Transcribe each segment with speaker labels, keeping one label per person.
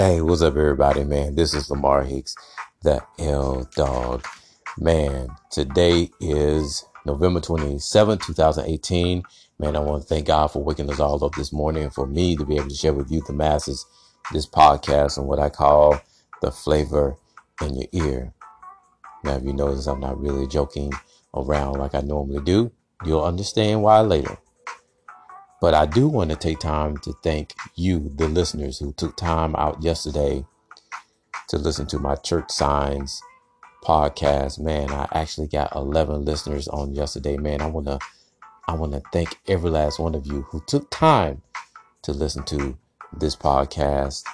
Speaker 1: Hey, what's up, everybody, man? This is Lamar Hicks, the L Dog. Man, today is November 27, 2018. Man, I want to thank God for waking us all up this morning and for me to be able to share with you, the masses, this podcast and what I call the flavor in your ear. Now, if you notice, I'm not really joking around like I normally do. You'll understand why later. But I do want to take time to thank you, the listeners who took time out yesterday to listen to my church signs podcast. Man, I actually got 11 listeners on yesterday. Man, I want to I want to thank every last one of you who took time to listen to this podcast.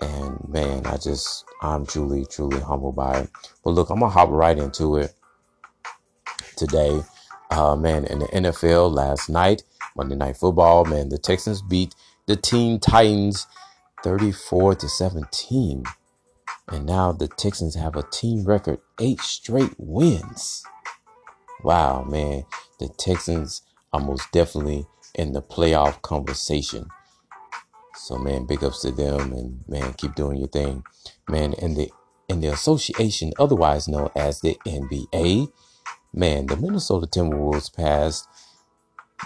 Speaker 1: And man, I just I'm truly truly humbled by it. But look, I'm going to hop right into it today. Uh man, in the NFL last night, Monday Night Football, man, the Texans beat the Teen Titans 34 to 17. And now the Texans have a team record eight straight wins. Wow, man. The Texans are most definitely in the playoff conversation. So man, big ups to them and man, keep doing your thing. Man, in the in the association, otherwise known as the NBA, man, the Minnesota Timberwolves passed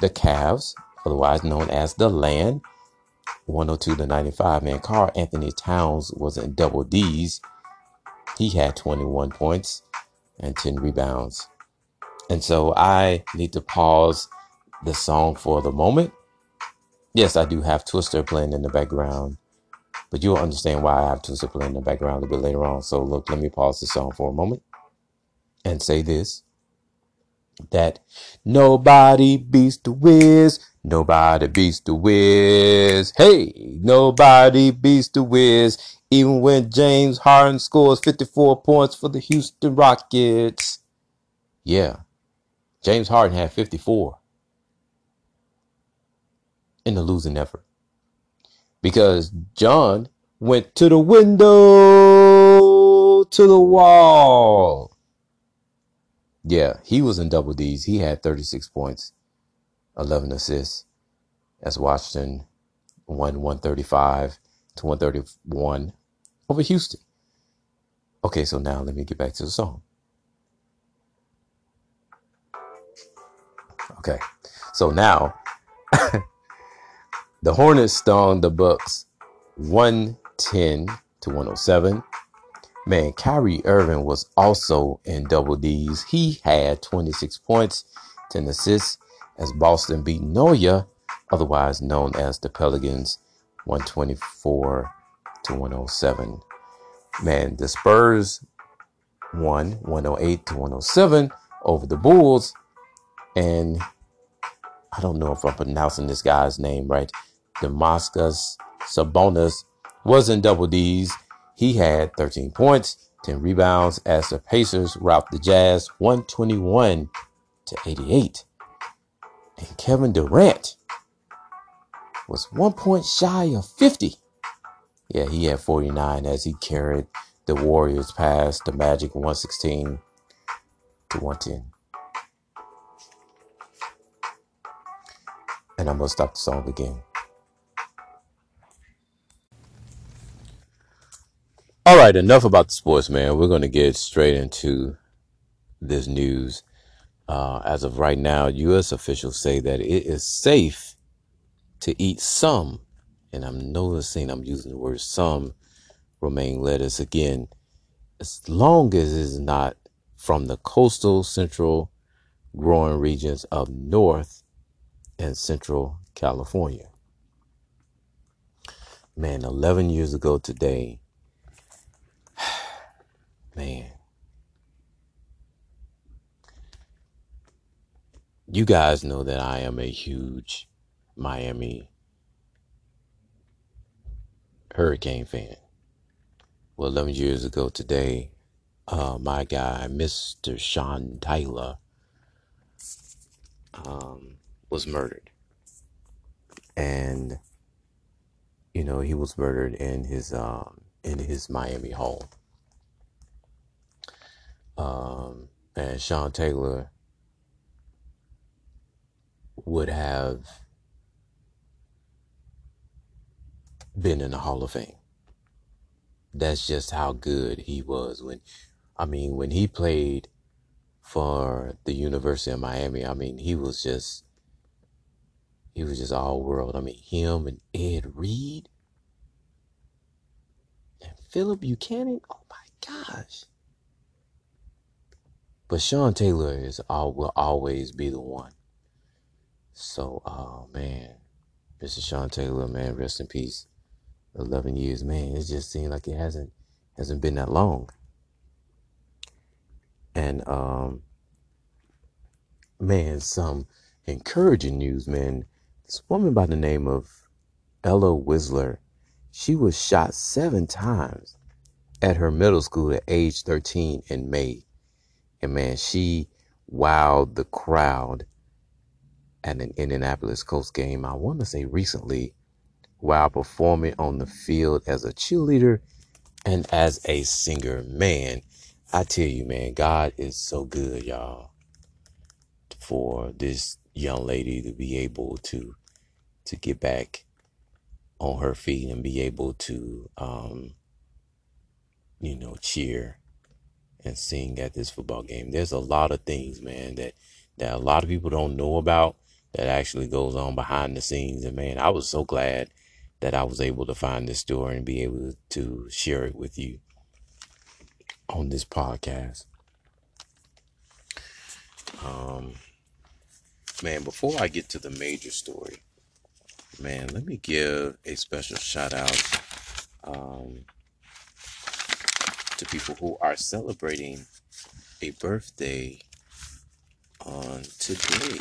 Speaker 1: the Cavs, otherwise known as the Land, 102 to 95. Man, Karl-Anthony Towns was in double D's. He had 21 points and 10 rebounds. And so I need to pause the song for the moment. Yes, I do have Twista playing in the background, but you'll understand why I have Twista playing in the background a little bit later on. So look, let me pause the song for a moment and say this that nobody beats the Wiz. Nobody beats the Wiz. Hey, nobody beats the Wiz. Even when James Harden scores 54 points for the Houston Rockets. Yeah, James Harden had 54 in the losing effort because John went to the window to the wall yeah, he was in double D's. He had 36 points, 11 assists as Washington won 135 to 131 over Houston. Okay, so now let me get back to the song. Okay, so now the Hornets stung the Bucks 110 to 107. Man, Kyrie Irving was also in double D's. He had 26 points, 10 assists as Boston beat Noya, otherwise known as the Pelicans, 124 to 107. Man, the Spurs won 108 to 107 over the Bulls. And I don't know if I'm pronouncing this guy's name right. Damascus Sabonis was in double D's. He had 13 points, 10 rebounds as the Pacers rout the Jazz 121 to 88. And Kevin Durant was one point shy of 50. Yeah, he had 49 as he carried the Warriors past the Magic 116 to 110. And I'm going to stop the song again. All right, enough about the sports, man. We're going to get straight into this news. Uh, as of right now, U.S. officials say that it is safe to eat some, and I'm noticing I'm using the word some, romaine lettuce again, as long as it's not from the coastal central growing regions of North and Central California. Man, 11 years ago today, Man. You guys know that I am a huge Miami Hurricane fan. Well, 11 years ago today, uh, my guy, Mr. Sean Taylor, um, was murdered. And, you know, he was murdered in his, um, in his Miami home. Um, and Sean Taylor would have been in the Hall of Fame. that's just how good he was when I mean when he played for the University of Miami, I mean he was just he was just all world. I mean him and Ed Reed and Philip Buchanan. Oh my gosh. But Sean Taylor is all will always be the one. So oh man. Mr. Sean Taylor, man, rest in peace. Eleven years, man, it just seemed like it hasn't hasn't been that long. And um man, some encouraging news, man. This woman by the name of Ella Whistler, she was shot seven times at her middle school at age 13 in May. And man, she wowed the crowd at an Indianapolis Colts game, I want to say recently, while performing on the field as a cheerleader and as a singer. Man, I tell you, man, God is so good, y'all, for this young lady to be able to to get back on her feet and be able to um you know cheer and sing at this football game. There's a lot of things, man, that that a lot of people don't know about that actually goes on behind the scenes. And man, I was so glad that I was able to find this story and be able to share it with you on this podcast. Um, man, before I get to the major story, man, let me give a special shout out um, to people who are celebrating a birthday on today.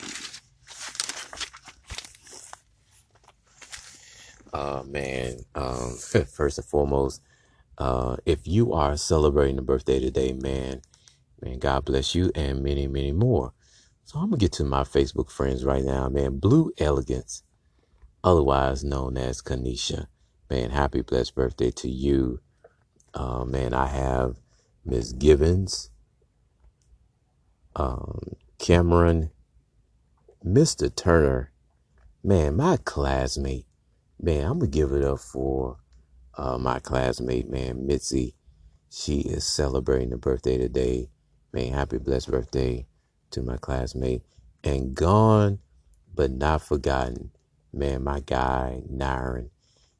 Speaker 1: Uh, man, um, first and foremost, uh, if you are celebrating a birthday today, man, man, God bless you and many, many more. So I'm gonna get to my Facebook friends right now, man. Blue Elegance, otherwise known as Kanisha, man. Happy blessed birthday to you, uh, man. I have Miss Givens, um, Cameron, Mr. Turner, man, my classmate, man. I'm gonna give it up for uh, my classmate, man, Mitzi. She is celebrating the birthday today. Man, happy blessed birthday to my classmate. And gone, but not forgotten, man, my guy, Naren.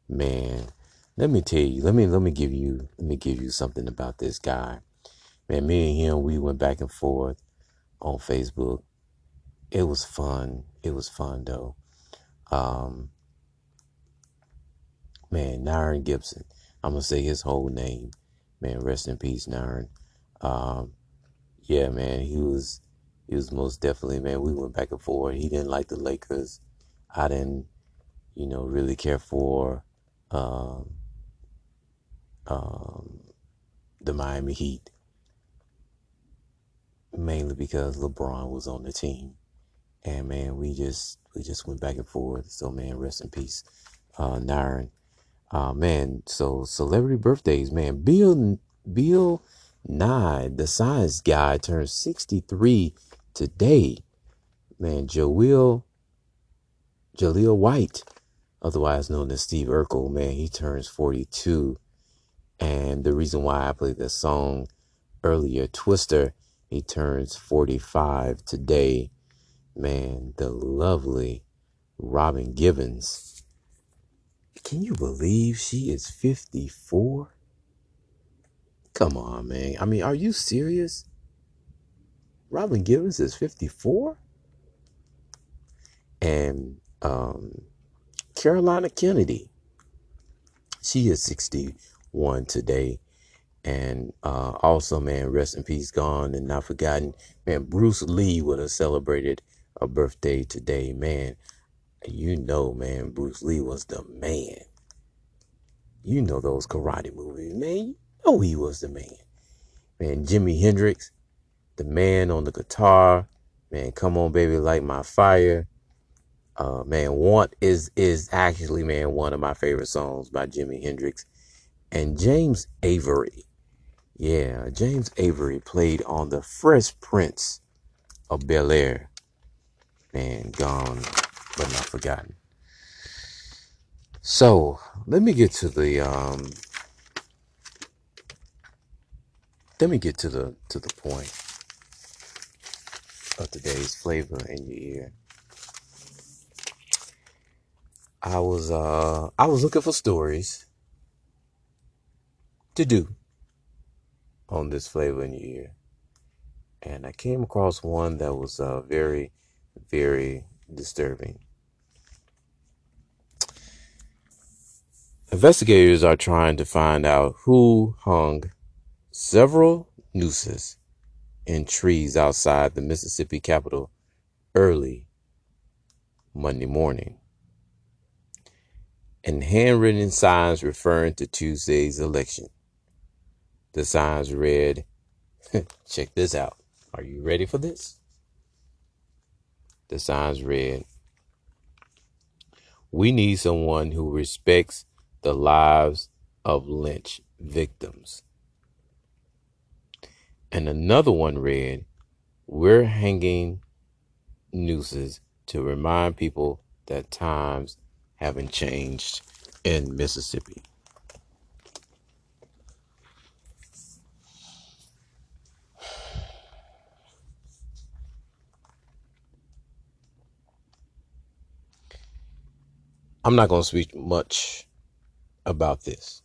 Speaker 1: Man, let me tell you, let me let me give you let me give you something about this guy. Man, me and him, we went back and forth on Facebook. It was fun. It was fun though. Um, man, Naren Gibson. I'm gonna say his whole name. Man, rest in peace, Naren. Um, yeah, man, he was he was most definitely man. We went back and forth. He didn't like the Lakers. I didn't, you know, really care for um, um, the Miami Heat, mainly because LeBron was on the team, and man, we just we just went back and forth. So man, rest in peace, uh, Naren. Uh, man, so celebrity birthdays, man. Bill Bill Nye, the science guy, turned 63 today. Man, Joel Jaleel White, otherwise known as Steve Urkel, man, he turns 42. And the reason why I played this song earlier, Twista, he turns 45 today. Man, the lovely Robin Givens. Can you believe she is 54? Come on, man. I mean, are you serious? Robin Givens is 54? And um, Caroline Kennedy, she is 61 today. And uh, also, man, rest in peace, gone and not forgotten. Man, Bruce Lee would have celebrated a birthday today. Man, you know, man, Bruce Lee was the man. You know those karate movies, man. You know he was the man. Man, Jimi Hendrix, the man on the guitar. Man, come on, baby, light my fire. Uh, man, want is is actually man one of my favorite songs by Jimi Hendrix, and James Avery. Yeah, James Avery played on the Fresh Prince of Bel Air. Man, gone but not forgotten. So let me get to the um let me get to the to the point of today's flavor in your ear. I was uh I was looking for stories to do on this flavor in your ear. And I came across one that was uh very, very disturbing. Investigators are trying to find out who hung several nooses in trees outside the Mississippi Capitol early Monday morning. And handwritten signs referring to Tuesday's election. The signs read, check this out. Are you ready for this? The signs read, We need someone who respects the lives of lynch victims. And another one read, We're hanging nooses to remind people that times haven't changed in Mississippi. I'm not going to speak much about this.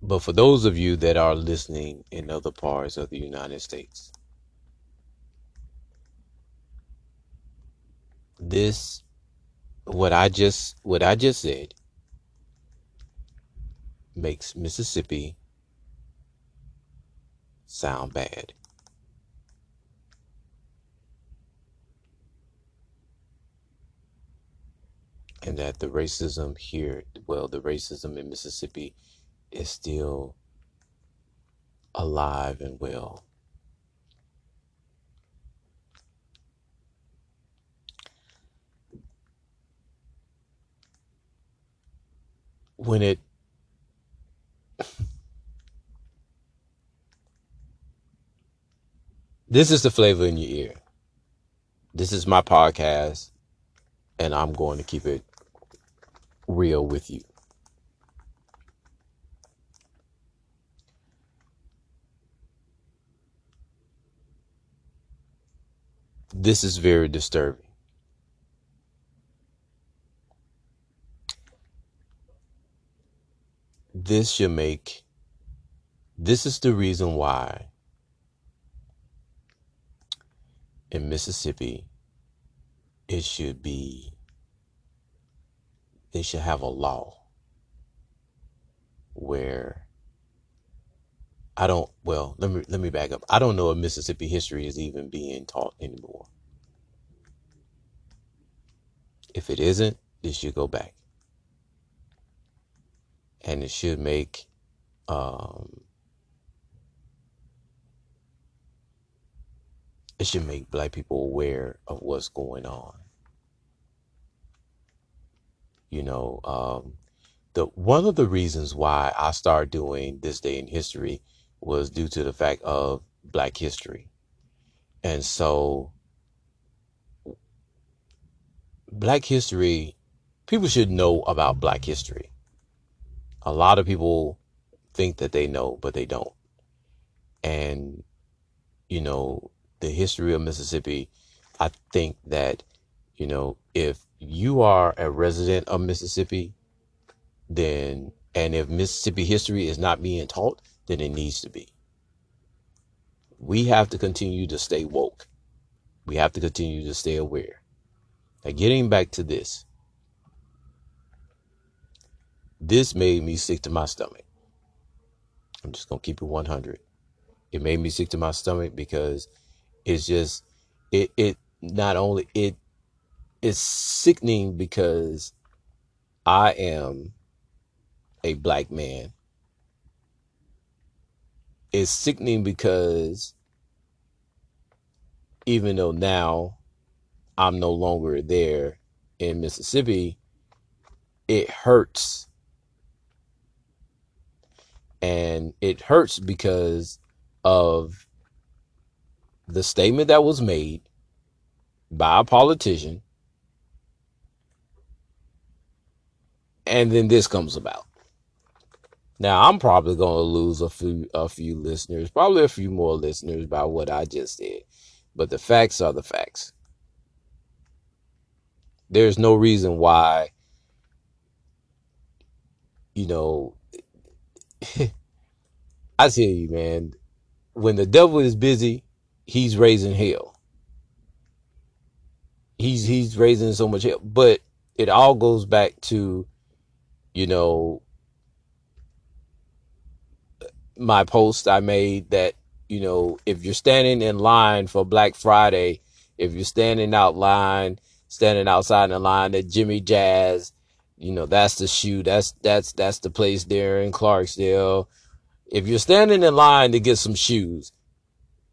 Speaker 1: But for those of you that are listening in other parts of the United States, this what I just what I just said makes Mississippi sound bad. And that the racism here, well, the racism in Mississippi is still alive and well. When it this is the flavor in your ear. This is my podcast, and I'm going to keep it real with you. This is very disturbing. This should make, this is the reason why in Mississippi it should be, they should have a law where I don't well, let me let me back up. I don't know if Mississippi history is even being taught anymore. If it isn't, it should go back. And it should make um it should make black people aware of what's going on. You know, um the one of the reasons why I started doing this day in history was due to the fact of black history. And so black history people should know about black history. A lot of people think that they know, but they don't. And you know, the history of Mississippi, I think that you know, if you are a resident of Mississippi, then and if Mississippi history is not being taught, then it needs to be. We have to continue to stay woke. We have to continue to stay aware. Now, getting back to this, this made me sick to my stomach. I'm just gonna keep it 100. It made me sick to my stomach because it's just it it not only it it's sickening because I am a black man it's sickening because even though now I'm no longer there in Mississippi, it hurts. And it hurts because of the statement that was made by a politician. And then this comes about. Now I'm probably gonna lose a few a few listeners, probably a few more listeners by what I just did. But the facts are the facts. There's no reason why, you know, I tell you, man, when the devil is busy, he's raising hell. He's he's raising so much hell. But it all goes back to, you know, my post I made that, you know, if you're standing in line for Black Friday, if you're standing out line, standing outside in the line at Jimmy Jazz, you know, that's the shoe. That's that's that's the place there in Clarksdale. If you're standing in line to get some shoes,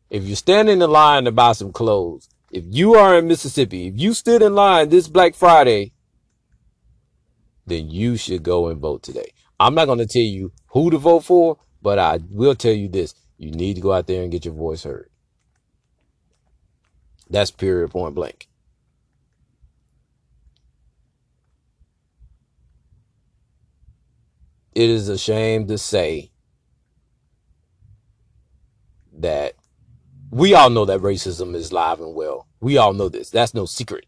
Speaker 1: if you're standing in line to buy some clothes, if you are in Mississippi, if you stood in line this Black Friday, then you should go and vote today. I'm not going to tell you who to vote for, but I will tell you this. You need to go out there and get your voice heard. That's period point blank. It is a shame to say that we all know that racism is live and well. We all know this. That's no secret.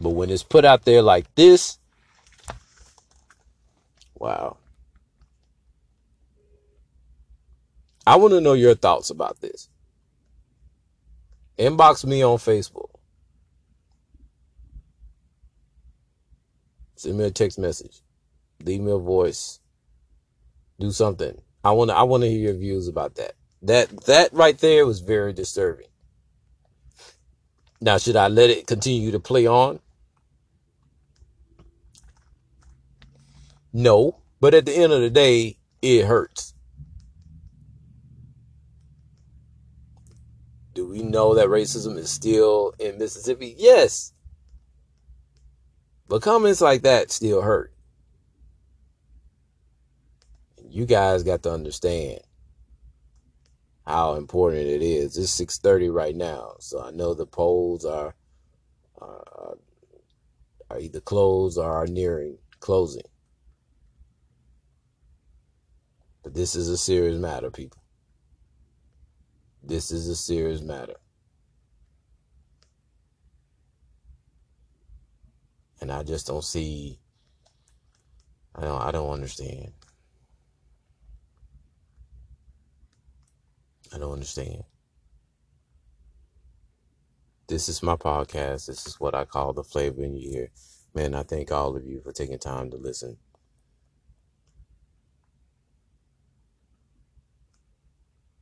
Speaker 1: But when it's put out there like this, wow. I want to know your thoughts about this. Inbox me on Facebook. Send me a text message. Leave me a voice. Do something. I want to I want to hear your views about that. That that right there was very disturbing. Now, should I let it continue to play on? No, but at the end of the day, it hurts. Do we know that racism is still in Mississippi? Yes. But comments like that still hurt. You guys got to understand how important it is. It's 6:30 right now, so I know the polls are are, are either closed or are nearing closing. But this is a serious matter, people. This is a serious matter. And I just don't see I don't I don't understand. I don't understand. This is my podcast. This is what I call the flavor in your ear. Man, I thank all of you for taking time to listen.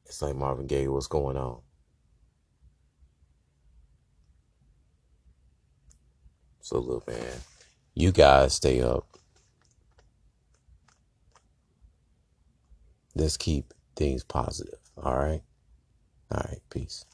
Speaker 1: It's like Marvin Gaye, what's going on? So look, man, you guys stay up. Let's keep things positive. All right. All right. Peace.